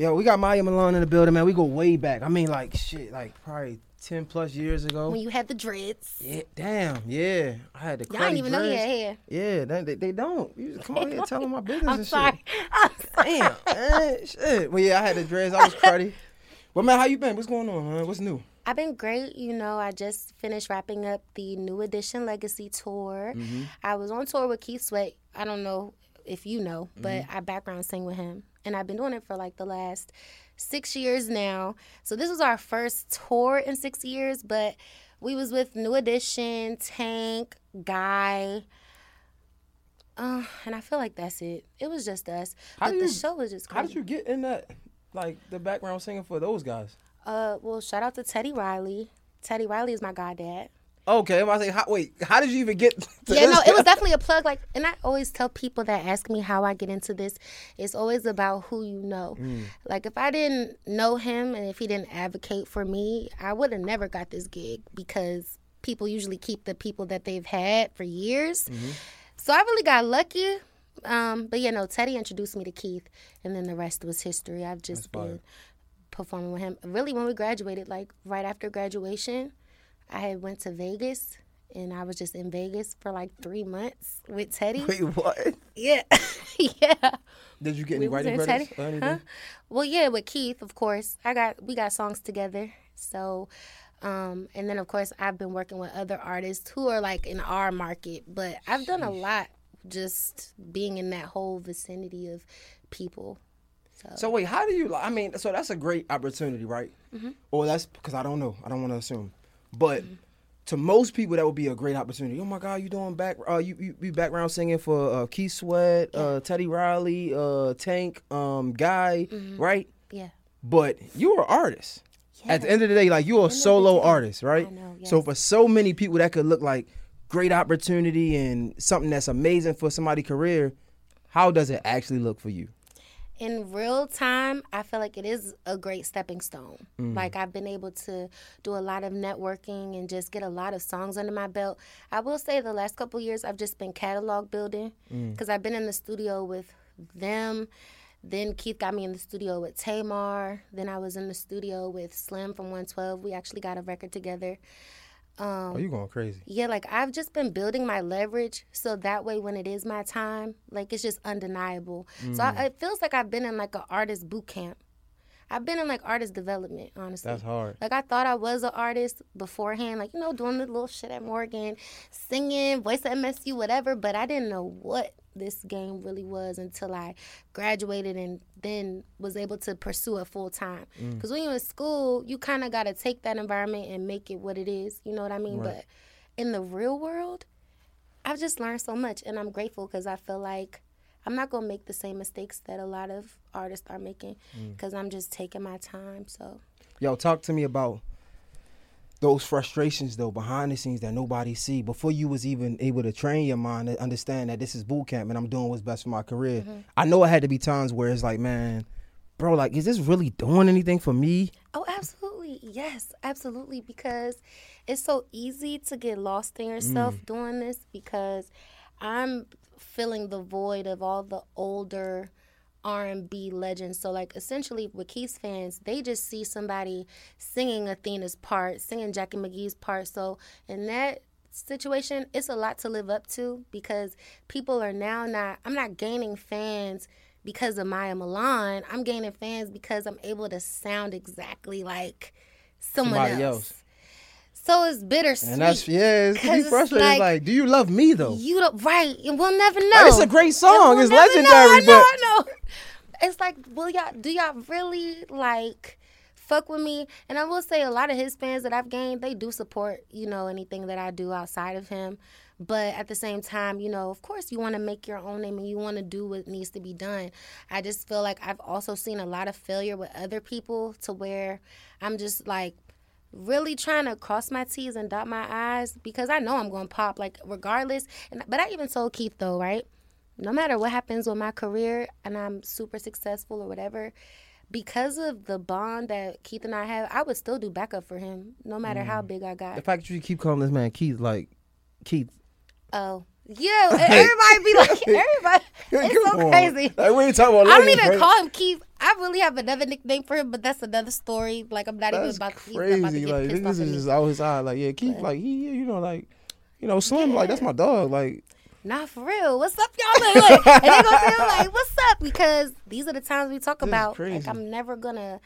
Yo, we got Maya Milan in the building, man. We go way back. I mean, like shit, like probably ten plus years ago. When you had the dreads. Yeah, damn, yeah. I had the. Y'all didn't even know you had hair. Yeah, they, they, they don't. You just come on here, tell them my business I'm and sorry. shit. I'm sorry. Damn, man, shit. Well, yeah, I had the dreads. I was cruddy. Well, man, how you been? What's going on, man? What's new? I've been great. You know, I just finished wrapping up the New Edition Legacy tour. Mm-hmm. I was on tour with Keith Sweat. I don't know if you know, but Mm-hmm. I background sing with him. And I've been doing it for like the last six years now. So this was our first tour in six years, but we was with New Edition, Tank, Guy. Uh, and I feel like that's it. It was just us. How but the you- show was just crazy. How did you get in that, like, the background singing for those guys? Uh, well, shout out to Teddy Riley. Teddy Riley is my goddad. Okay, to say, how, wait, how did you even get? To yeah, no, it was definitely a plug. Like, and I always tell people that ask me how I get into this, it's always about who you know. Mm. Like, if I didn't know him and if he didn't advocate for me, I would have never got this gig because people usually keep the people that they've had for years. Mm-hmm. So I really got lucky. Um, but yeah, no, Teddy introduced me to Keith, and then the rest was history. I've just fire. been performing with him. Really, when we graduated, like right after graduation, I had went to Vegas, and I was just in Vegas for like three months with Teddy. Wait, what? Yeah, yeah. Did you get any We writing in credits Teddy- or anything? Huh? Well, yeah, with Keith, of course. I got we got songs together. So, um, and then of course I've been working with other artists who are like in our market, but I've done a lot just being in that whole vicinity of people. So, So wait, how do you? I mean, so that's a great opportunity, right? Mm-hmm. Or that's because I don't know. I don't want to assume, but to most people, that would be a great opportunity. Oh my God, you doing back? Uh, you you, you background singing for uh, Keith Sweat, uh, Teddy Riley, uh, Tank, um, Guy, Mm-hmm. right? yeah. But you're an artist. At the end of the day, like you're a solo artist, right? Know, So for so many people, that could look like great opportunity and something that's amazing for somebody's career. How does it actually look for you? In real time, I feel like it is a great stepping stone. Mm-hmm. Like I've been able to do a lot of networking and just get a lot of songs under my belt. I will say the last couple years I've just been catalog building mm. because I've been in the studio with them. Then Keith got me in the studio with Tamar. Then I was in the studio with Slim from 112. We actually got a record together. Oh, um, you going crazy? Yeah, like I've just been building my leverage so that way when it is my time, like it's just undeniable. So I, mm. it feels like I've been in like an artist boot camp. I've been in like artist development, honestly. That's hard. Like I thought I was an artist beforehand, like you know, doing the little shit at Morgan, singing, voice of MSU, whatever. But I didn't know what this game really was until I graduated and then was able to pursue it full time. Mm. Because when you're in school, you kind of got to take that environment and make it what it is. You know what I mean? But in the real world, I've just learned so much, and I'm grateful because I feel like I'm not gonna make the same mistakes that a lot of artists are making mm. because I'm just taking my time. So. Yo, talk to me about those frustrations though behind the scenes that nobody see before you was even able to train your mind to understand that this is boot camp and I'm doing what's best for my career. Mm-hmm. I know it had to be times where it's like, man, bro, like, is this really doing anything for me? Oh, absolutely. Yes, absolutely. Because it's so easy to get lost in yourself mm. doing this because I'm filling the void of all the older R&B legends. So like essentially with Keith's fans, they just see somebody singing Athena's part, singing Jacci McGhee's part. So in that situation, it's a lot to live up to because people are now not I'm not gaining fans because of Maya Milan. I'm gaining fans because I'm able to sound exactly like someone Somebody else. else. So it's bittersweet. And that's yeah, it's, 'Cause be it's frustrating. Like, like- do you love me though? You don't right, and we'll never know. Like, it's a great song. We'll it's legendary, know. I know, but I know. It's like, will y'all do y'all really like fuck with me? And I will say, a lot of his fans that I've gained, they do support you know anything that I do outside of him. But at the same time, you know, of course, you want to make your own name and you want to do what needs to be done. I just feel like I've also seen a lot of failure with other people to where I'm just like really trying to cross my T's and dot my I's because I know I'm going to pop, like, regardless. And But I even told Keith, though, right? No matter what happens with my career and I'm super successful or whatever, because of the bond that Keith and I have, I would still do backup for him no matter how mm. big I got. the fact that you keep calling this man Keith, like Keith, Oh. Yeah, everybody be like, everybody. It's so on. crazy. Like talking about I don't even call him Keith. I really have another nickname for him, but that's another story. Like I'm not That's even about, crazy. about to get like pissed niggas is just out his eye. Like yeah, Keith. Like he, you know, like you know, Slim. Like that's my dog. Like Nah, for real. What's up, y'all? Like, like, and they gonna feel like, what's up? Because these are the times we talk This about. crazy. Like, I'm never gonna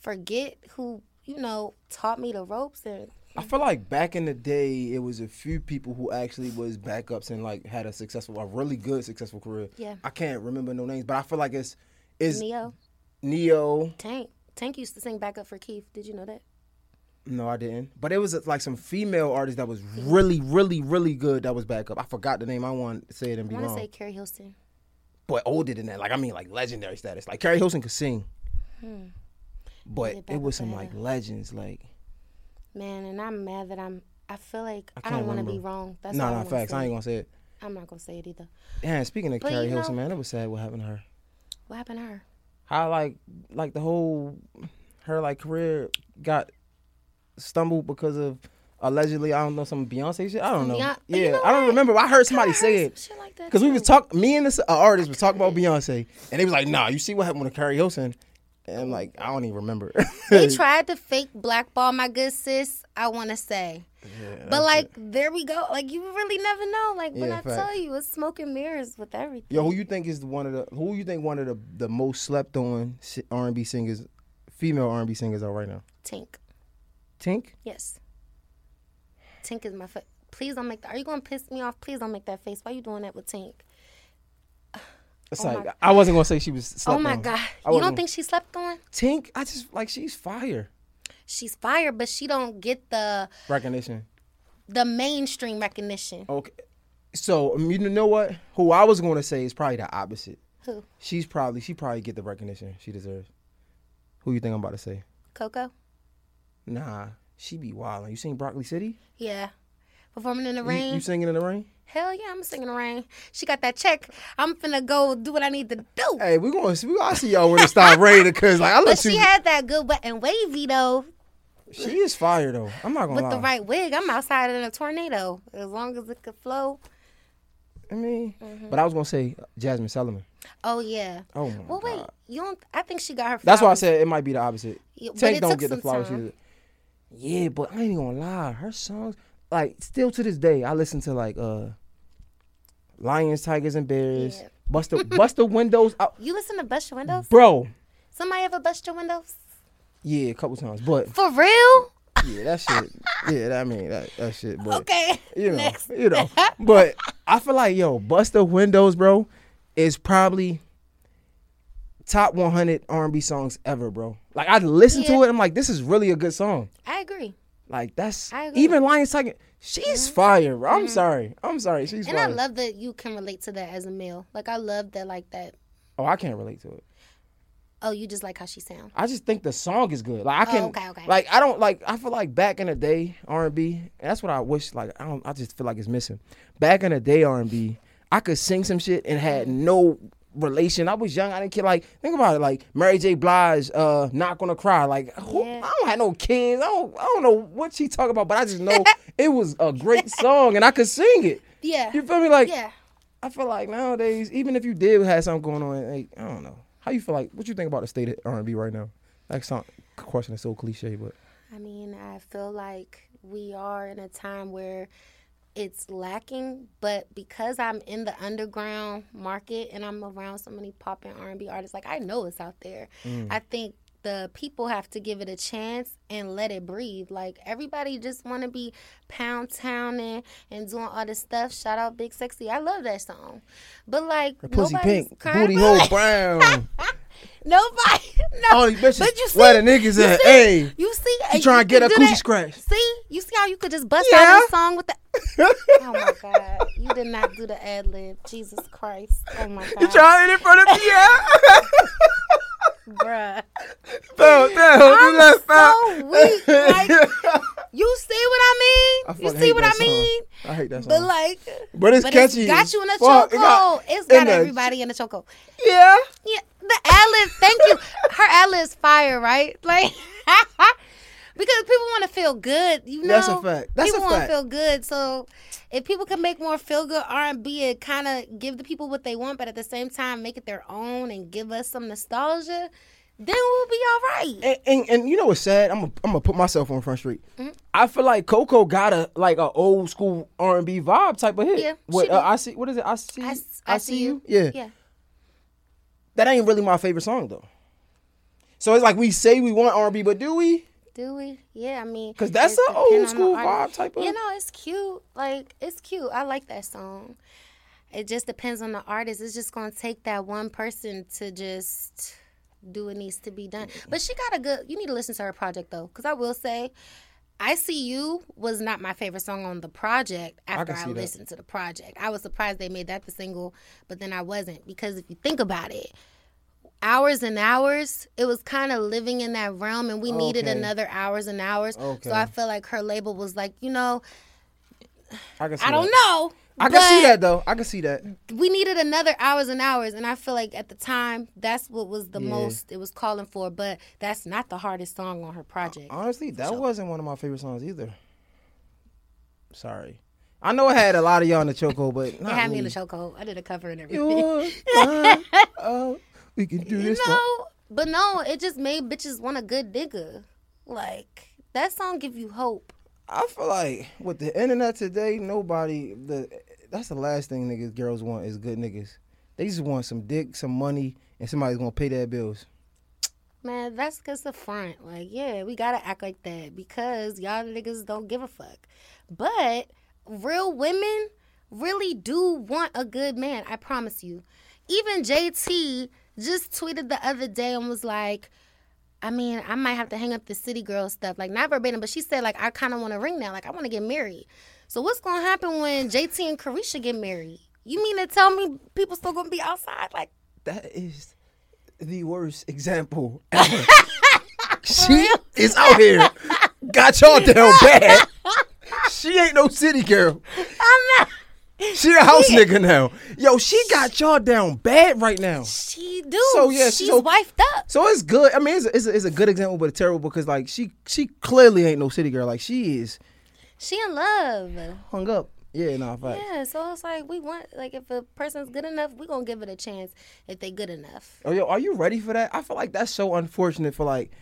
forget who you know taught me the ropes and I feel like back in the day, it was a few people who actually was backups and like had a successful, a really good successful career. Yeah. I can't remember no names, but I feel like it's is Neo Neo. Tank. Tank used to sing backup for Keith. Did you know that? No, I didn't. But it was like some female artist that was really, really, really good. That was backup. I forgot the name. I want to say it and I be want to say Keri Hilson. but older than that. Like I mean, like legendary status. Like Keri Hilson could sing, hmm. but Did it was some like legends. Like Man, and I'm mad that I'm. I feel like I, I don't want to be wrong. That's no, all no, I wanna facts. I ain't gonna say it. I'm not gonna say it either. Yeah, speaking of But Keri Hilson, know- man, it was sad what happened to her. What happened to her? How like like the whole her like career got stumbled because of allegedly I don't know some Beyonce shit. I don't know. You yeah, know I don't remember. I heard somebody say it. shit like we was talk, me and this uh, artist was talking about Beyonce, and they was like, "Nah, you see what happened with Keri Hilson?" And I'm like, I don't even remember. They tried to fake blackball my good sis. I want to say, but like there we go. Like you really never know. Like when Yeah, I facts. tell you, it's smoke and mirrors with everything. Yo, who you think is one of the who you think one of the the most slept on R and B singers, female R and B singers are right now? Tink, Tink. yes. Tink is my. Fa- Please don't make that. Are you gonna piss me off? Please don't make that face. Why you doing that with Tink? It's Oh like I wasn't gonna say she was. Oh slept oh my on. god! You don't think she slept on? Tink? I just like she's fire. She's fire, but she don't get the Recognition. the mainstream recognition. Okay. So um, you know what? Who I was gonna say is probably the opposite. Who? She's probably she probably get the recognition she deserves. Who you think I'm about to say? Coco? Nah, she be wildin'. You seen Broccoli City? Yeah. Performing in the rain. you singing in the rain? Hell yeah, I'm singing the rain. She got that check. I'm finna go do what I need to do. Hey, we gonna see. We gonna see y'all when it start raining because like I look But she had that good wet and wavy though. She is fire though. I'm not gonna With lie. the right wig, I'm outside in a tornado. As long as it could flow. I mean, Mm-hmm. but I was gonna say Jazmine Sullivan. Oh yeah. Oh my Well wait, God. you don't I think she got her That's why I said it might be the opposite. Yeah, but Tank don't get the flowers. time. Yeah, but I ain't gonna lie. Her songs, like, still to this day, I listen to like uh, Lions, Tigers, and Bears. Yeah. Bust the bust the windows out, You listen to Bust Your Windows? bro. Somebody ever bust your windows? Yeah, a couple times, but For real? yeah, that shit. Yeah, that, I mean that that shit. But Okay. you know, Next. you know. But I feel like yo, bust the windows, bro, is probably top 100 R&B songs ever, bro. Like I listen to it, I'm like, this is really a good song. I agree. Like that's I agree. Mm-hmm. even Lions Tiger. She's fire. Bro. I'm sorry. I'm sorry. She's And fire. I love that you can relate to that as a male. Like I love that like that. oh, I can't relate to it. Oh, you just like how she sounds. I just think the song is good. Like I can. Oh, okay, okay. Like I don't like. I feel like back in the day R and B. That's what I wish. Like I don't. I just feel like it's missing. Back in the day R and B, I could sing some shit and had no relation. I was young. I didn't care. Like think about it. Like Mary J. Blige, uh, not gonna cry. Like who, Yeah. I don't have no kids. I don't. I don't know what she talking about. But I just know it was a great song and I could sing it. Yeah. You feel me? Like Yeah. I feel like nowadays, even if you did have something going on, like, I don't know. How you feel like? What you think about the state of R and B right now? That sound question is so cliche, but I mean, I feel like we are in a time where it's lacking, but because I'm in the underground market and I'm around so many pop and R&B artists, like I know it's out there. Mm. I think the people have to give it a chance and let it breathe. Like everybody just want to be pound towning and doing all this stuff. Shout out Big Sexy. I love that song. But like pussy nobody's pink, booty hole brown. Nobody. No. All these bitches. But you see, where the niggas you at? see- Hey, You see, and trying to get a coochie scratch. See, you see how you could just bust Yeah. out a song with the. oh my god, you did not do the ad lib. Jesus Christ. Oh my god, You trying in front of me? Yeah. Bruh. I'm you left so out. weak. Like, you see what I mean? I you see what I mean? song. I hate that song. But like, But it's but catchy. it's got you in a Fuck, it chokehold. got- It's in got the- everybody in a chokehold. Yeah. Yeah, the lib. Thank you. Her ad lib's fire, right? Like, because people want to feel good. You know, That's a fact. That's a fact. people want to feel good. So, if people can make more feel good R and B, and kind of give the people what they want, but at the same time make it their own and give us some nostalgia, then we'll be all right. And, and, and you know what's sad? I'm gonna I'm gonna put myself on front street. Mm-hmm. I feel like Coco got a like a old school R and B vibe type of hit. Yeah, What she uh. I see? What is it? I see. I, s- I see you. Yeah. Yeah. That ain't really my favorite song though. So it's like we say we want R and B, but do we? Do we? Yeah, I mean, because that's an old depend on the school vibe type of- You know, it's cute. Like it's cute. I like that song. It just depends on the artist. It's just gonna take that one person to just do what needs to be done. But she got a good. You need to listen to her project though, because I will say. I See You was not my favorite song on the project after can I, see that. listened to the project. I was surprised they made that the single, but then I wasn't because if you think about it, hours and hours, it was kind of living in that realm, and we needed another hours and hours. Okay. So I feel like her label was like, you know, I can see I don't that. know. I can see that though. I can see that. We needed another hours and hours, and I feel like at the time that's what was the Yeah. most it was calling for. But that's not the hardest song on her project. Honestly, that wasn't one of my favorite songs either. Sorry. I know I had a lot of y'all in the chokehold, but It had me in the chokehold. I did a cover and everything. Oh, We can do You this. one. know, but no, it just made bitches want a good nigga. Like that song give you hope. I feel like with the internet today, nobody the that's the last thing niggas girls want is good niggas. They just want some dick, some money, and somebody's gonna pay their bills. Man, that's cause the front. Like, yeah, we gotta act like that because y'all niggas don't give a fuck. But real women really do want a good man. I promise you. Even JT just tweeted the other day and was like, I mean, I might have to hang up the city girl stuff. Like, not verbatim, but she said, like, I kind of want a ring now. Like, I want to get married. So, what's going to happen when JT and Carisha get married? You mean to tell me people still going to be outside? Like, That is the worst example ever. she is out here, got y'all down bad. She ain't no city girl. I'm not. She a house nigga now. Yo, she got y'all down bad right now. She do. So, yeah, she's so- wifed up. So it's good. I mean, it's a, it's a, it's a good example, but it's terrible because like she she clearly ain't no city girl. Like she is She in love. hung up. Yeah, nah, fact. Yeah, so it's like we want like if a person's good enough, we gonna give it a chance if they good enough. Oh, yo, are you ready for that? I feel like that's so unfortunate for like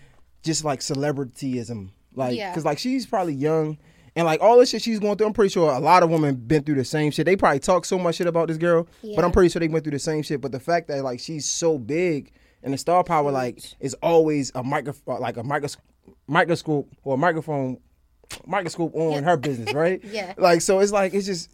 just like celebrityism. Like, Yeah. cause like she's probably young and like all this shit she's going through. I'm pretty sure a lot of women been through the same shit. They probably talk so much shit about this girl, but I'm pretty sure they went through the same shit. But the fact that like she's so big and the star power like is always a micro like a micros- microscope or a microphone microscope on her business, right? Yeah. Like so it's like it's just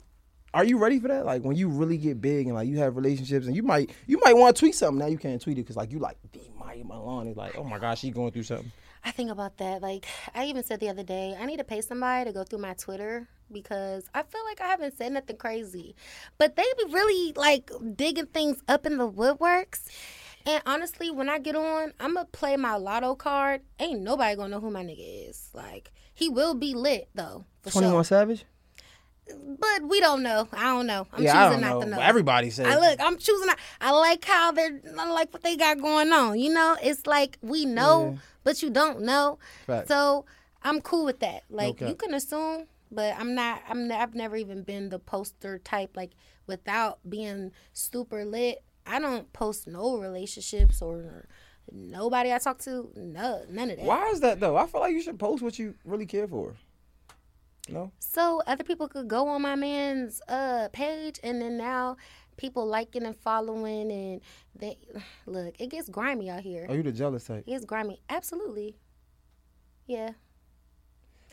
are you ready for that? Like when you really get big and like you have relationships and you might you might want to tweet something now you can't tweet it because like you like D Maya Milan like oh my gosh she's going through something. I think about that. Like I even said the other day, I need to pay somebody to go through my Twitter because I feel like I haven't said nothing crazy. But they be really like digging things up in the woodworks. And honestly, when I get on, I'm gonna play my lotto card. Ain't nobody gonna know who my nigga is. Like he will be lit though, for Twenty One sure. Savage. But we don't know. I don't know. I'm yeah, I choosing not know. to know. Everybody says I look, I'm choosing. not- I like how they're. I like what they got going on. You know, it's like we know, Yeah. But you don't know. So I'm cool with that. Like Okay. you can assume, but I'm not. I'm. ne- I've never even been the poster type. Like without being super lit, I don't post no relationships or nobody I talk to. No, none of that. Why is that though? I feel like you should post what you really care for. No. So other people could go on my man's uh page and then now people liking and following and they look, it gets grimy out here. Are you the jealous type? It gets grimy. Absolutely. Yeah.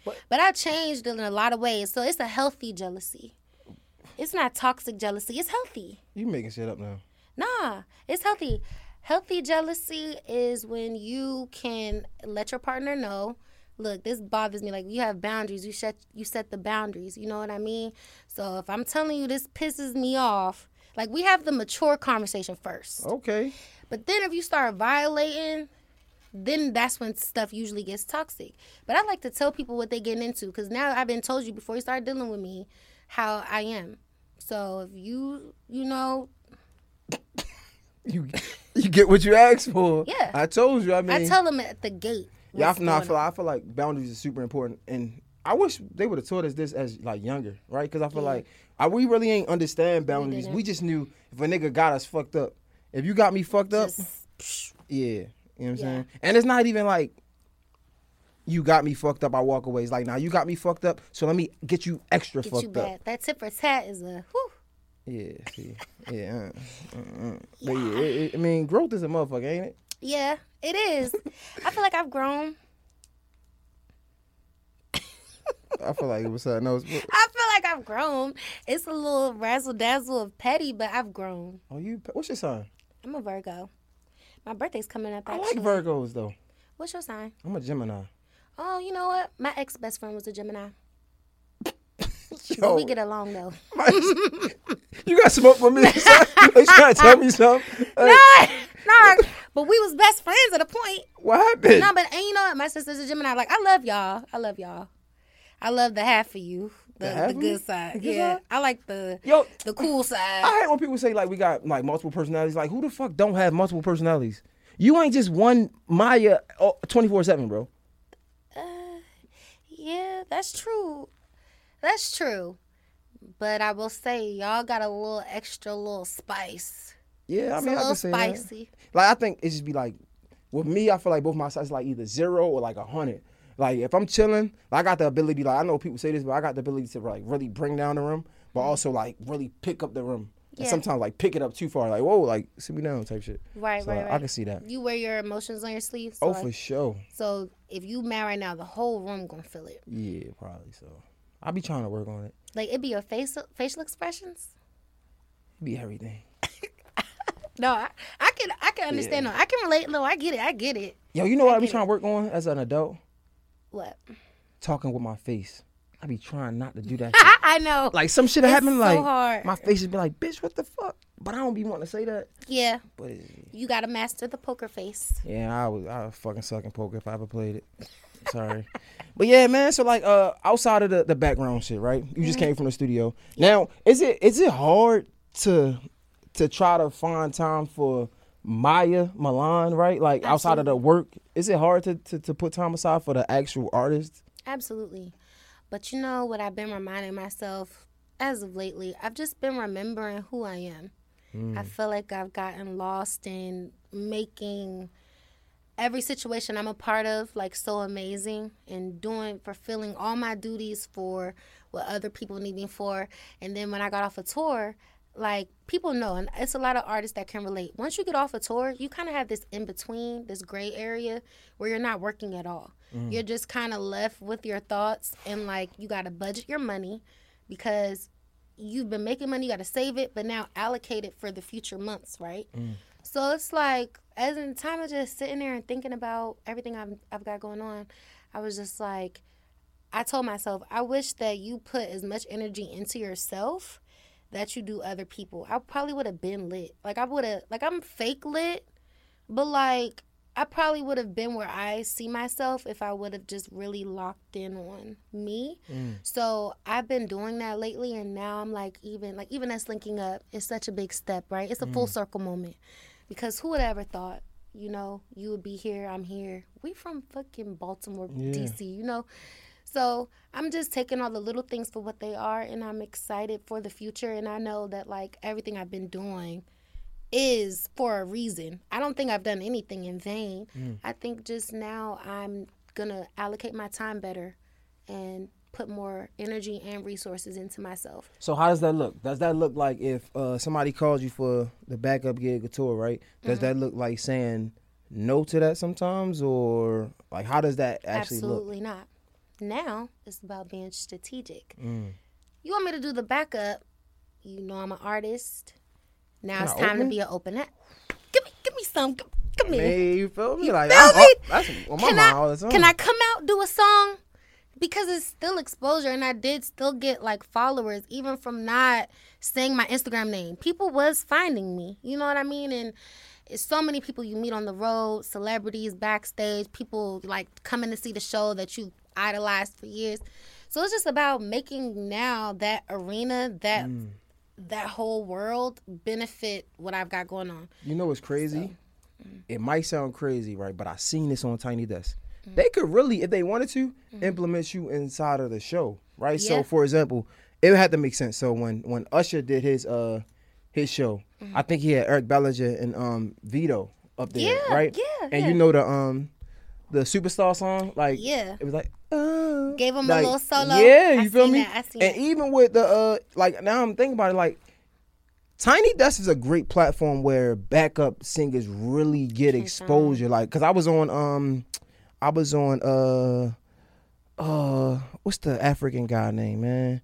But- But I changed in a lot of ways. So it's a healthy jealousy. It's not toxic jealousy. It's healthy. You making shit up now. Nah, it's healthy. Healthy jealousy is when you can let your partner know, look, this bothers me. Like you have boundaries. You set you set the boundaries. You know what I mean? So if I'm telling you this pisses me off, like we have the mature conversation first. Okay. But then if you start violating, then that's when stuff usually gets toxic. But I like to tell people what they're getting into because now I've been told you before you start dealing with me how I am. So if you you know You you get what you asked for. Yeah. I told you. I mean. I tell them at the gate. Yeah, I, no, I feel. I feel like boundaries are super important, and I wish they would have taught us this as like younger, right? Because I feel Yeah. like I, we really ain't understand boundaries. We, didn't. just knew if a nigga got us fucked up. If you got me fucked up, Just, yeah, You know what I'm Yeah. saying? And it's not even like you got me fucked up. I walk away. It's like now you got me fucked up, so let me get you extra Get fucked you up. bad. That tip for tat is a whew. Yeah, see, yeah, uh, uh, uh. but yeah, it, it- I mean, growth is a motherfucker, ain't it? Yeah, it is. I feel like I've grown. I feel like it was something else. I feel like I've grown. It's a little razzle dazzle of petty, but I've grown. Oh, you? What's your sign? I'm a Virgo. My birthday's coming up. I like Virgos though. What's your sign? I'm a Gemini. Oh, you know what? My ex best friend was a Gemini. Yo, we get along though. you got smoke with me? you trying to tell me something? Like, no, but we was best friends at a point. what happened? No, but and you know what? My sister's a Gemini. Like I love y'all. I love y'all. I love the half of you. The, The good side. The good yeah. side? I like the Yo, the cool side. I hate when people say like we got like multiple personalities. Like who the fuck don't have multiple personalities? You ain't just one Maya twenty four seven, bro. Uh, Yeah, that's true. That's true. But I will say, y'all got a little extra little spice. Yeah, I It's mean, a I little can say that. spicy. Like I think it just be like with me, I feel like both my sides like either zero or like a hundred. Like if I'm chilling, I got the ability. Like I know people say this, but I got the ability to like really bring down the room, but mm-hmm. also like really pick up the room. Yeah. And sometimes like pick it up too far. Like whoa, like sit me down type shit. Right, So right, I right. can see that. You wear your emotions on your sleeve. So, Oh, like- for sure. so if you mad right now, the whole room gonna feel it. Yeah, probably so. I be trying to work on it. Like it be your face facial expressions. It be everything. No, I, I can I can understand. No, I can relate. No, I get it. I get it. Yo, you know what I, be trying to work on as an adult? What? Talking with my face. I be trying not to do that shit. I know. Like some shit It's happen, so like hard. my face just be like, bitch, what the fuck? But I don't be wanting to say that. yeah, But you gotta master the poker face. yeah, I was I would fucking suck in poker if I ever played it. Sorry. but yeah, man, so like uh outside of the, the background shit, right? You just came from the studio. Now, is it is it hard to to try to find time for Maya Milan, right? Like outside of the work, is it hard to, to, to put time aside for the actual artist? Absolutely. But you know what I've been reminding myself as of lately? I've just been remembering who I am. Hmm. I feel like I've gotten lost in making every situation I'm a part of like so amazing and doing fulfilling all my duties for what other people need me for. And then when I got off a tour, like people know, and it's a lot of artists that can relate. Once you get off a tour, you kind of have this in between, this gray area where you're not working at all. Mm. You're just kind of left with your thoughts, and like you got to budget your money because you've been making money, you got to save it, but now allocate it for the future months, right? Mm. So it's like, as in time of just sitting there and thinking about everything I've, I've got going on, I was just like, I told myself, I wish that you put as much energy into yourself that you do other people. I probably would have been lit. Like I would have like I'm fake lit, but like I probably would have been where I see myself if I would have just really locked in on me. Mm. So I've been doing that lately and now I'm like even like even us linking up is such a big step, right? It's a full mm. circle moment. Because who would have ever thought, you know, you would be here, I'm here. We from fucking Baltimore, Yeah. DC, you know? So I'm just taking all the little things for what they are, and I'm excited for the future. And I know that like everything I've been doing is for a reason. I don't think I've done anything in vain. I think just now I'm gonna allocate my time better and put more energy and resources into myself. So how does that look? Does that look like if uh, somebody calls you for the backup gig or tour, right? Does Mm-hmm. that look like saying no to that sometimes, or like how does that actually look? Absolutely not. Now it's about being strategic. Mm. You want me to do the backup? You know I'm an artist. Now Can it's I time open? to be an open. Give me, give me some. Come, come here. Hey, you feel me? Like feel me? that's on my can mind I, all the time. Can I come out do a song? Because it's still exposure, and I did still get like followers, even from not saying my Instagram name. People was finding me. You know what I mean? And it's so many people you meet on the road, celebrities backstage, people like coming to see the show that you idolized for years. So it's just about making now that arena, that Mm. that whole world benefit what I've got going on. You know what's crazy? mm. It might sound crazy, right? But I seen this on Tiny Desk. Mm. They could really, if they wanted to, implement you inside of the show, right? Mm-hmm. Yeah. So, for example, it had to make sense. So when when Usher did his uh his show, Mm-hmm. I think he had Eric Bellinger and um Vito up there, Yeah, right? yeah, And yeah. you know the um the superstar song, like Yeah. it was like uh, Gave him a little solo. Yeah, I you feel seen me? that, I and that. even with the uh like now I'm thinking about it, like Tiny Desk is a great platform where backup singers really get exposure. Like, cause I was on um, I was on uh, uh, what's the African guy name, man?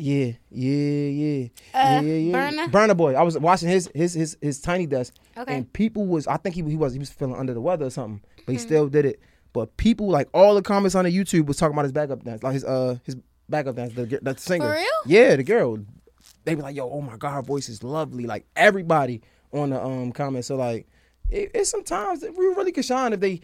Yeah, yeah, yeah, yeah, Uh, yeah, yeah. Burna? Burna Boy. I was watching his his his his Tiny Desk, Okay. and people was I think he he was he was feeling under the weather or something, but he Hmm. still did it. But people like all the comments on the YouTube was talking about his backup dance, like his uh his backup dance, the the singer. For real? Yeah, the girl. They were like, "Yo, oh my god, her voice is lovely." Like everybody on the um comments. So like, it, it's sometimes that we really can shine if they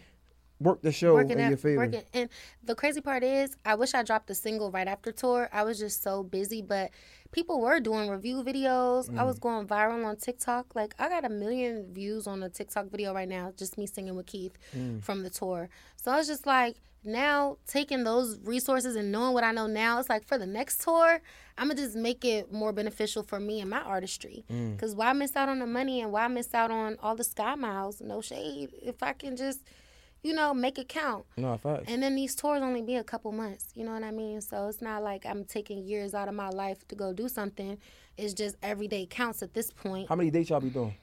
work the show working in out, your favor. working. And the crazy part is, I wish I dropped a single right after tour. I was just so busy, but people were doing review videos. I Mm. was going viral on TikTok. Like I got a million views on a TikTok video right now, just me singing with Keith Mm. from the tour. So I was just like, now taking those resources and knowing what I know now, it's like for the next tour, I'm gonna just make it more beneficial for me and my artistry. Mm. Cause why miss out on the money and why miss out on all the sky miles? No shade. If I can just you know, make it count. No, facts. And then these tours only be a couple months. You know what I mean? So it's not like I'm taking years out of my life to go do something. It's just every day counts at this point. How many dates y'all be doing?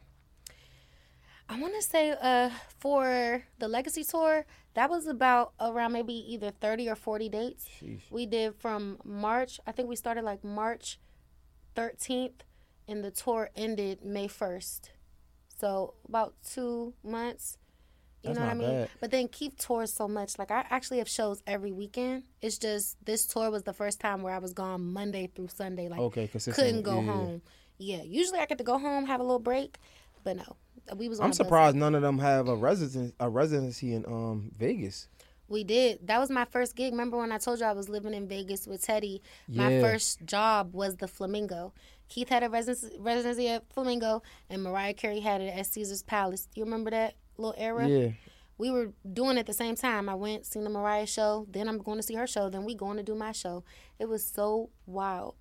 I want to say uh for the Legacy tour, that was about around maybe either 30 or 40 dates. Sheesh. We did from March, I think we started like March 13th and the tour ended May 1st. So about 2 months. You That's know what I mean? bad. But then Keith tours so much. Like I actually have shows every weekend. It's just this tour was the first time where I was gone Monday through Sunday. Like Okay, couldn't go yeah. home. Yeah, usually I get to go home, have a little break, but no, we was. I'm surprised none of them have a residence a residency in um Vegas. We did. That was my first gig. Remember when I told you I was living in Vegas with Teddy? My first job was the Flamingo. Keith had a residency, residency at Flamingo, and Mariah Carey had it at Caesar's Palace. You remember that little era? Yeah. we were doing it at the same time. I went seen the Mariah show, then I'm going to see her show, then we going to do my show. It was so wild.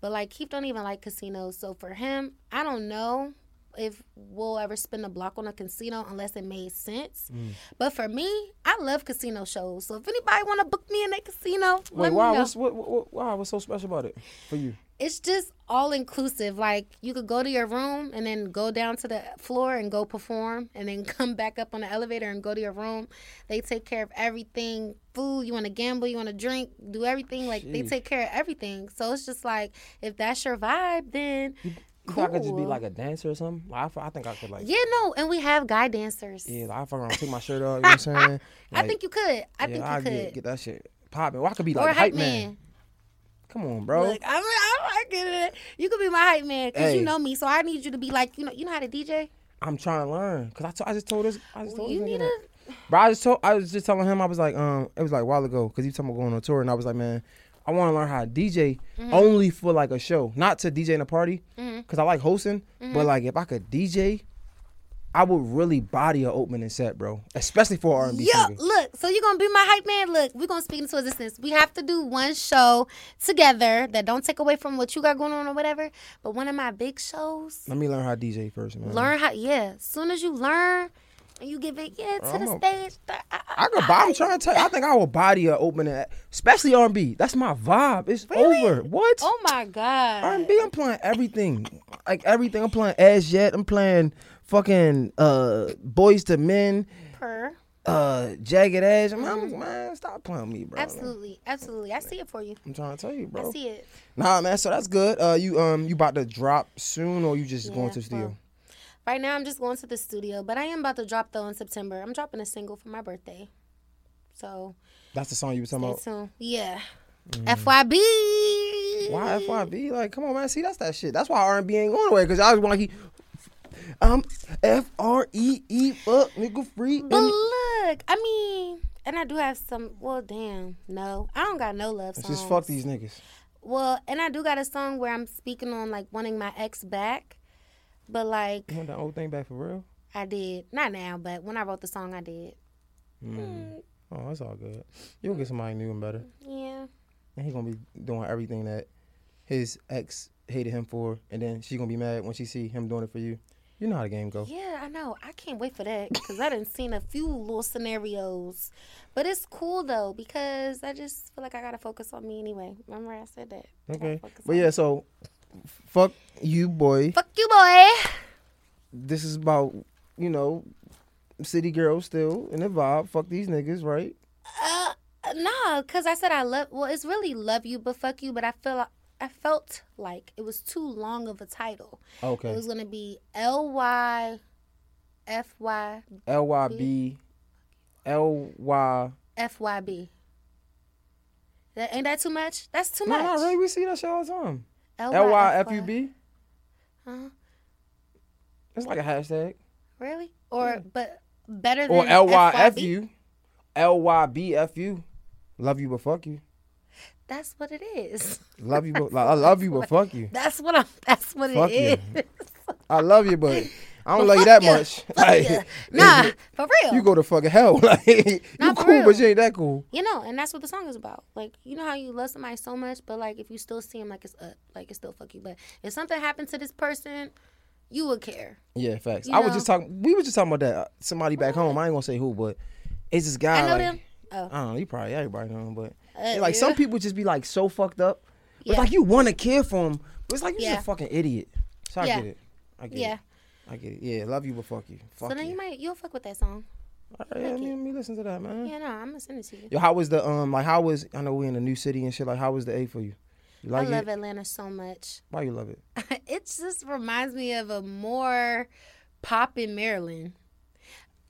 But like Keith don't even like casinos, so for him, I don't know if we'll ever spend a block on a casino unless it made sense. Mm. But for me, I love casino shows. So if anybody want to book me in a casino, Wait, let why? me know. What's what, what, what? Why? What's so special about it for you? It's just all inclusive. Like you could go to your room and then go down to the floor and go perform and then come back up on the elevator and go to your room. They take care of everything. Food, you want to gamble, you want to drink, do everything. Like they take care of everything. So it's just like if that's your vibe, then think I could just be like a dancer or something? Like, I, I think I could like. yeah, no. And we have guy dancers. Yeah, like I fuck around, take my shirt off. You know what I'm saying? I think you could. I yeah, think you I could. Get, get that shit popping. Well, I could be or like hype man. Come on, bro. Look, I'm, I'm it. You could be my hype man because Hey. you know me. So I need you to be like, you know, you know how to DJ. I'm trying to learn because I, t- I just told this. I just told You need to. Bro, I just told. I was just telling him. I was like, um, it was like a while ago because he was talking about going on tour, and I was like, man, I want to learn how to DJ Mm-hmm. only for like a show, not to DJ in a party, because I like hosting. Mm-hmm. But like, if I could DJ, I would really body a opening set, bro, especially for R and B singer. look, so you're gonna be my hype man. Look, we're gonna speak into existence. We have to do one show together that don't take away from what you got going on or whatever. But one of my big shows, Let me learn how DJ first, man. learn how. Yeah, as soon as you learn and you give it, yeah, to I'm the a- stage. th- I, I could. buy- I'm trying to tell you. I think I will body a opening, especially R and B. That's my vibe. It's Really? over. What? Oh my god. R and B, I'm playing everything, like everything. I'm playing As Yet. I'm playing fucking uh Boyz II Men, Per. uh Jagged Edge. I'm, I'm- man, stop playing with me, bro. Absolutely, absolutely. I see it for you. I'm trying to tell you, bro. I see it. Nah, man. So that's good. Uh, you um, you about to drop soon, or you just going to the studio? well, Right now, I'm just going to the studio, but I am about to drop though in September. I'm dropping a single for my birthday, so That's the song you were talking about. tuned. Yeah. Mm. FYB. Why FYB? Like, come on, man. See, that's that shit. That's why R and B ain't going away. Cause I was want Um, F R E E fuck nigga free. But look, I mean, and I do have some. Well, damn, no, I don't got no love songs. Just fuck these niggas. Well, and I do got a song where I'm speaking on like wanting my ex back, but like You want that old thing back for real? I did not now, but when I wrote the song, I did. Mm. Oh, that's all good. You'll get somebody new and better. Yeah, And he gonna be doing everything that his ex hated him for, and then she gonna be mad when she see him doing it for you. You know how the game goes. Yeah, I know. I can't wait for that because I didn't seen a few little scenarios, but it's cool though because I just feel like I gotta focus on me anyway. Remember I said that. Okay. But yeah, me. so fuck you, boy. fuck you, boy. This is about you know city girls still in the vibe. Fuck these niggas, right? Uh, no, because I said I love. Well, it's really love you, but fuck you. But I feel I felt like it was too long of a title. Okay. It was gonna be L Y F Y L Y B L Y. F Y B. That ain't that too much? That's too No, much. not really. We see that shit all the time. L Y F U B. Huh? It's like a hashtag. Really? Or but better than Or L Y F? U. L Y B F U. Love you but fuck you. That's what it is. Love you but I love you but fuck you. That's what I'm. That's what Fuck it you. is. I love you but I don't But love you that ya. much. Fuck Like, ya. Nah, for real. You go to fucking hell. Like you Nah, cool, real. but you ain't that cool. You know, and that's what the song is about. Like, you know how you love somebody so much, but like if you still see him like it's up, like it's still fuck you. But if something happened to this person, you would care. Yeah, facts. You I was just talking. We were just talking about that. uh, Somebody back home. I ain't gonna say who, but it's this guy. I know like, them. Oh. I don't know. You probably everybody know but Uh, like yeah. some people just be like so fucked up. But Yeah. Like you want to care for him, but it's like you're Yeah. just a fucking idiot. So I get it. I get it. Yeah. it. I get it. Yeah, love you, but fuck you. Fuck So then you. you might you'll fuck with that song. All right, yeah, let me, me listen to that, man. Yeah, no, I'm gonna send it to you. Yo, how was the um like how was I know we in a new city and shit like how was the A for you? You like I love it? Atlanta so much. Why you love it? it just reminds me of a more pop in Maryland,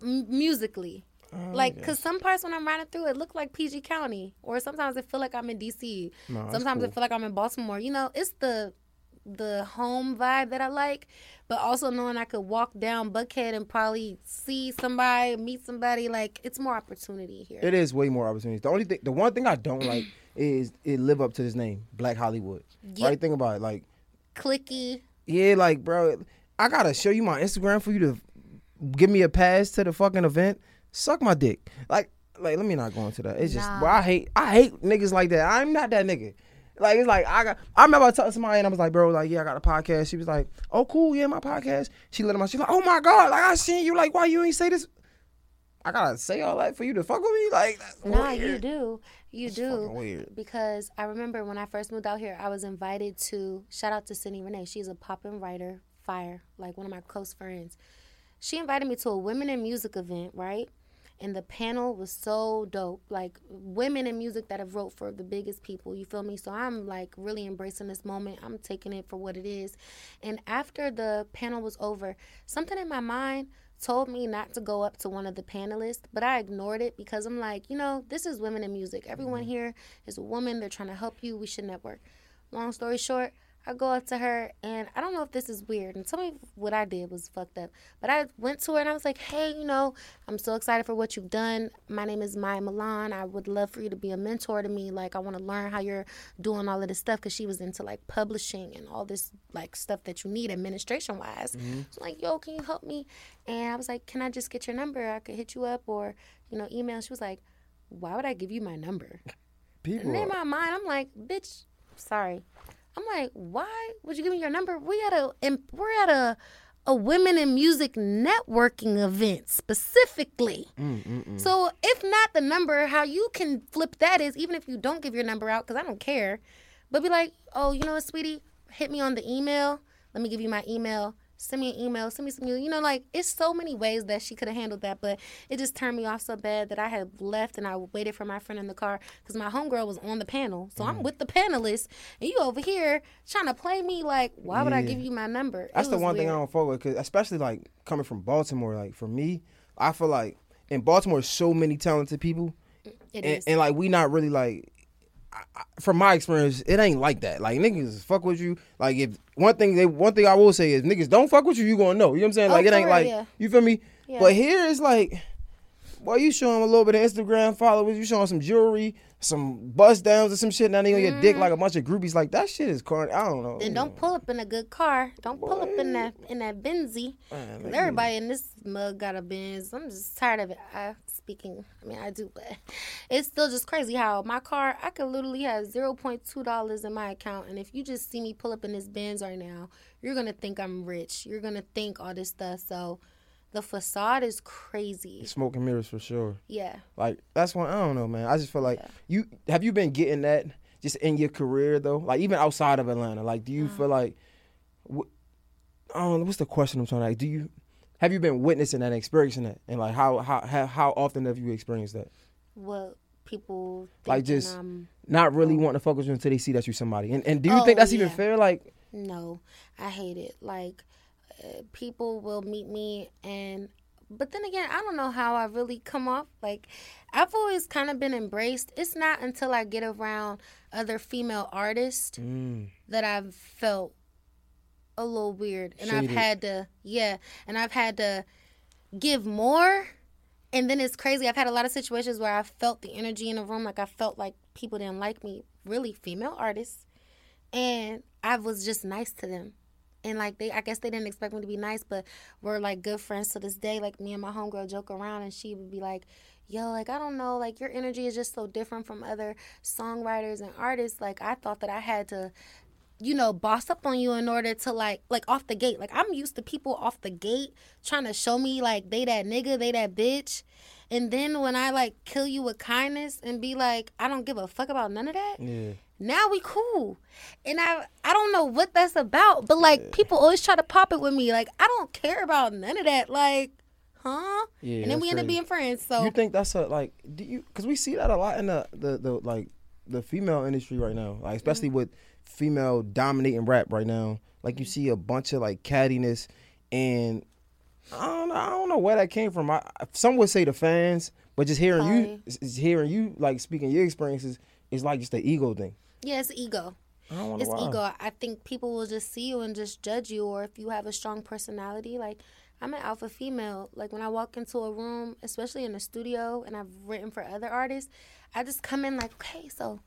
M- musically. Oh, Like, okay. cause some parts when I'm riding through it look like PG County, or sometimes I feel like I'm in DC. No, sometimes cool. feel like I'm in Baltimore. You know, it's the the home vibe that I like, but also knowing I could walk down Buckhead and probably see somebody, meet somebody. Like, it's more opportunity here. It is way more opportunities. The only thing, the one thing I don't like is it live up to this name, Black Hollywood. Yep. Right? Think about it. Like, Clicky. yeah, like, bro, I gotta show you my Instagram for you to give me a pass to the fucking event. Suck my dick. Like, like, let me not go into that. It's just, Nah. bro, I hate, I hate niggas like that. I'm not that nigga. Like it's like I got. I remember I talked to somebody and I was like, bro, like yeah, I got a podcast. She was like, oh cool, yeah, my podcast. She let him out. She's like, oh my god, like I seen you. Like why you ain't say this? I gotta say all that for you to fuck with me. Like that's Nah, weird. you do. You It's do. weird. Because I remember when I first moved out here, I was invited to shout out to Cindy Renee. She's a pop and writer, fire, like one of my close friends. She invited me to a women in music event, right? And the panel was so dope. Like women in music that have wrote for the biggest people, you feel me? So I'm like really embracing this moment. I'm taking it for what it is. And after the panel was over, something in my mind told me not to go up to one of the panelists, but I ignored it because I'm like, you know, this is women in music. Everyone mm-hmm. here is a woman. They're trying to help you. We should network. Long story short, I go up to her and I don't know if this is weird and tell me what I did was fucked up. But I went to her and I was like, hey, you know, I'm so excited for what you've done. My name is Maya Milan. I would love for you to be a mentor to me. Like, I want to learn how you're doing all of this stuff because she was into like publishing and all this like stuff that you need administration wise. So, mm-hmm. like, yo, can you help me? And I was like, can I just get your number? I could hit you up or, you know, email. She was like, why would I give you my number? People. And in my mind, I'm like, bitch, sorry. I'm like, why would you give me your number? We at a we're at a a women in music networking event specifically. Mm, So if not the number, how you can flip that is even if you don't give your number out, because I don't care, but be like, oh, you know what, sweetie, hit me on the email. Let me give you my email. Send me an email. Send me some. You know, like it's so many ways that she could have handled that, but it just turned me off so bad that I had left and I waited for my friend in the car because my homegirl was on the panel. So Mm. I'm with the panelists, and you over here trying to play me like, why would I give you my number? It That's the one thing I weird. don't fuck with, cause especially like coming from Baltimore. Like for me, I feel like in Baltimore, so many talented people, It and, is. and like we not really like. I, I- from my experience, it ain't like that. Like niggas fuck with you. Like if one thing they one thing I will say is niggas don't fuck with you, you gonna know. You know what I'm saying? Oh, Like it ain't like yeah. you feel me. Yeah. But here it's like Boy, you showing a little bit of Instagram followers. You showing some jewelry, some bust downs or some shit. Now they on your dick mm-hmm. like a bunch of groupies. Like that shit is corny. I don't know. Then don't pull up in a good car. Don't pull up in that in that Benzie. Man, everybody in this mug got a Benz. I'm just tired of it. I speaking. I mean, I do, but it's still just crazy how my car. I could literally have zero point two dollars in my account, and if you just see me pull up in this Benz right now, you're gonna think I'm rich. You're gonna think all this stuff. So, the facade is crazy. Smoke and mirrors for sure. Yeah. Like that's one. I don't know, man. I just feel like you have you been getting that just in your career though. Like even outside of Atlanta. Like do you Uh-huh. feel like wh- I don't know. What's the question I'm trying to ask? Do you have you been witnessing that, and experiencing that, and like how how how, often have you experienced that? Well, people Like, just- I'm Not really wanting to focus until they see that you're somebody. And and do you Oh, think that's even fair? Like No, I hate it. Like, people will meet me, and but then again, I don't know how I really come off. Like, I've always kind of been embraced. It's not until I get around other female artists mm, that I've felt a little weird, and I've had to, yeah, and I've had to give more. And then it's crazy. I've had a lot of situations where I felt the energy in the room, like I felt like people didn't like me. Really, female artists, and I was just nice to them. And like they, I guess they didn't expect me to be nice, but we're like good friends to this day. Like me and my homegirl joke around, and she would be like, "Yo, like I don't know, like your energy is just so different from other songwriters and artists. Like I thought that I had to, you know, boss up on you in order to like, like off the gate. Like I'm used to people off the gate trying to show me like they that nigga, they that bitch." And then when I like kill you with kindness and be like, I don't give a fuck about none of that yeah. now we cool and i i don't know what that's about but like people always try to pop it with me like i don't care about none of that like huh Yeah, and then we end up being friends so You think that's a like? Do you? Because we see that a lot in the the, the like the female industry right now, like especially Mm-hmm. with female dominating rap right now. Like you mm-hmm. see a bunch of like cattiness, and I don't know. I don't know where that came from. I, some would say the fans, but just hearing you, Probably. s- s- hearing you like speaking your experiences is like just the ego thing. yeah it's ego I don't it's why. ego i think people will just see you and just judge you or if you have a strong personality like i'm an alpha female. Like when i walk into a room especially in a studio and i've written for other artists i just come in like okay so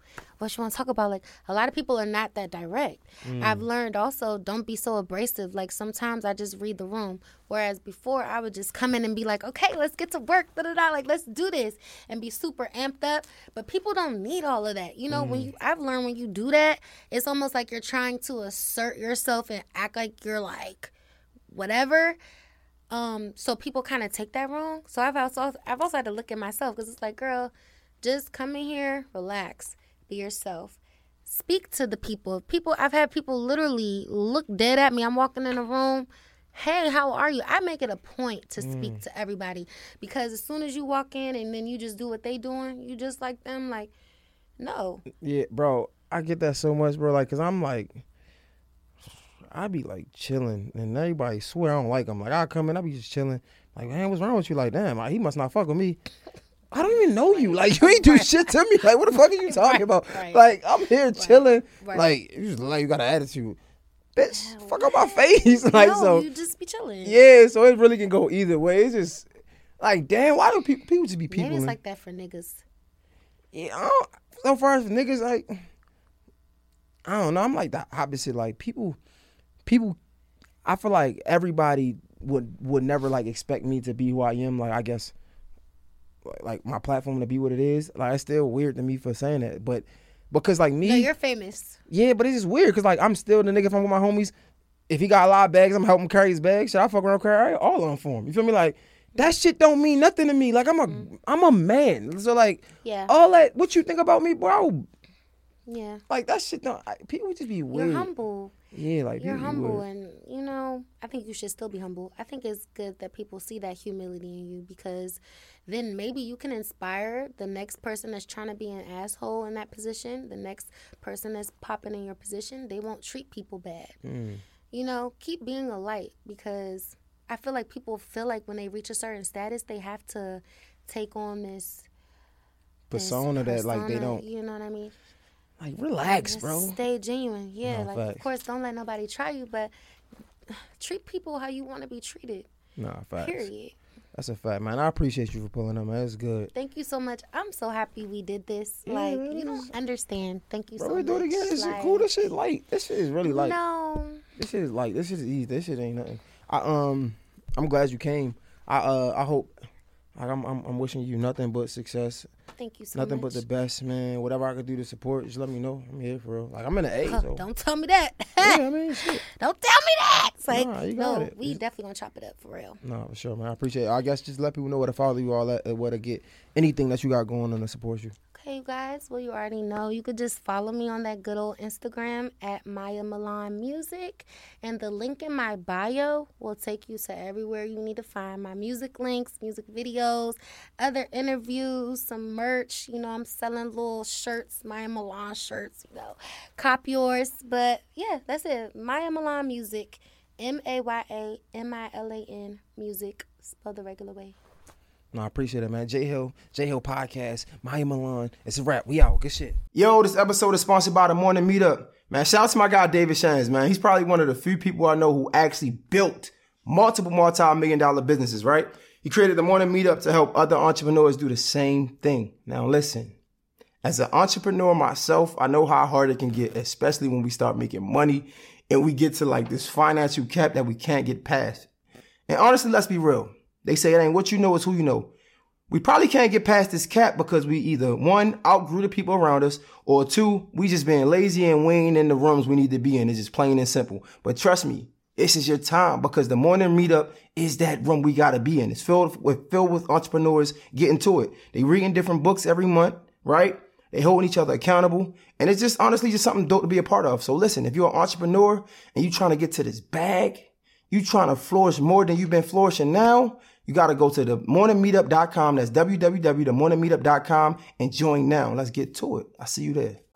what you want to talk about? Like a lot of people are not that direct. Mm. I've learned also don't be so abrasive. Like sometimes i just read the room. Whereas before i would just come in and be like okay let's get to work da da da like let's do this and be super amped up. But people don't need all of that. You know when mm. you i've learned when you do that it's almost like you're trying to assert yourself and act like you're like whatever um so people kind of take that wrong. So i've also i've also had to look at myself because it's like girl just come in here relax be yourself. Speak to the people. People i've had people literally look dead at me. I'm walking in a room hey how are you? I make it a point to speak to everybody because as soon as you walk in and then you just do what they doing you just like them like no. Yeah, bro, I get that so much, bro. Like, cause I'm like, I be like chilling, and everybody swear I don't like him. Like, I come in, I be just chilling. Like, man, what's wrong with you? Like, damn, like, he must not fuck with me. I don't even know you. Like, you ain't do shit to me. Like, what the fuck are you talking about? right. Like, I'm here chilling. right. Like, you just like you got an attitude, bitch. Fuck up my face. like, no so you just be chilling yeah. So it really can go either way. It's just like, damn, why do people people just be people? maybe it's like that for niggas Yeah, I don't, so far as niggas, like, I don't know. I'm like the opposite. Like people, people, I feel like everybody would would never like expect me to be who I am. Like I guess, like, my platform to be what it is. Like it's still weird to me for saying that, but because like me, no you're famous yeah, but it's just weird because like I'm still the nigga if I'm with my homies. If he got a lot of bags, I'm helping him carry his bags. Should I fuck around carry all of them for him? You feel me? Like that shit don't mean nothing to me. Like I'm a mm. am a man. So like yeah all that what you think about me, bro? I would- yeah like that shit don't I, people just be weird. You're humble. Yeah, like You're humble, and you know, I think you should still be humble. I think it's good that people see that humility in you because then maybe you can inspire the next person that's trying to be an asshole in that position. The next person that's popping in your position, they won't treat people bad. Mm. You know, keep being a light because I feel like people feel like when they reach a certain status, they have to take on this this persona that like they don't You know what I mean? Like relax, bro. Stay genuine. Yeah, No, like facts. of course, don't let nobody try you, but treat people how you want to be treated. Nah, facts. Period. That's a fact, man. I appreciate you for pulling up, man. That's good. Thank you so much. I'm so happy we did this. Yeah, like, you don't understand. Thank you Bro, so we much. do it again. This like, shit cool. This shit light. This shit is really light. No. This shit is light. This shit is easy. This shit ain't nothing. I um, I'm glad you came. I uh, I hope. I'm, I'm, I'm wishing you nothing but success. Thank you so much. nothing much. but the best, man. Whatever I could do to support, just let me know. I'm here for real. Like I'm in the A, so Don't tell me that. yeah, I mean, shit. Don't tell me that. It's like, Nah, you got no, it. we It's- definitely gonna chop it up for real. No, for sure, man. I appreciate it. I guess just let people know where to follow you, all that, uh, where to get anything that you got going on to support you. Okay, you guys. Well, you already know. You could just follow me on that good old Instagram at Maya Milan Music, and the link in my bio will take you to everywhere you need to find my music links, music videos, other interviews, some merch. You know, I'm selling little shirts, Maya Milan shirts. You know, cop yours. But yeah, that's it. Maya Milan Music, M A Y A M I L A N Music, spelled the regular way. No, I appreciate it, man. Jay Hill, Jay Hill Podcast, Maya Milan. It's a wrap. We out. Good shit. Yo, this episode is sponsored by the Morning Meetup. Man, shout out to my guy David Shands, man. He's probably one of the few people I know who actually built multiple multi-million dollar businesses, right? He created the Morning Meetup to help other entrepreneurs do the same thing. Now listen, as an entrepreneur myself, I know how hard it can get, especially when we start making money and we get to like this financial cap that we can't get past. And honestly, let's be real. They say it ain't what you know, it's who you know. We probably can't get past this cap because we either one, outgrew the people around us, or two, we just being lazy and we ain't in the rooms we need to be in. It's just plain and simple. But trust me, this is your time because the morning meetup is that room we gotta be in. It's filled with filled with entrepreneurs getting to it. They reading different books every month, right? They holding each other accountable. And it's just honestly just something dope to be a part of. So listen, if you're an entrepreneur and you trying to get to this bag, you trying to flourish more than you've been flourishing now, you got to go to the morningmeetup.com. That's www.themorningmeetup.com and join now. Let's get to it. I see you there.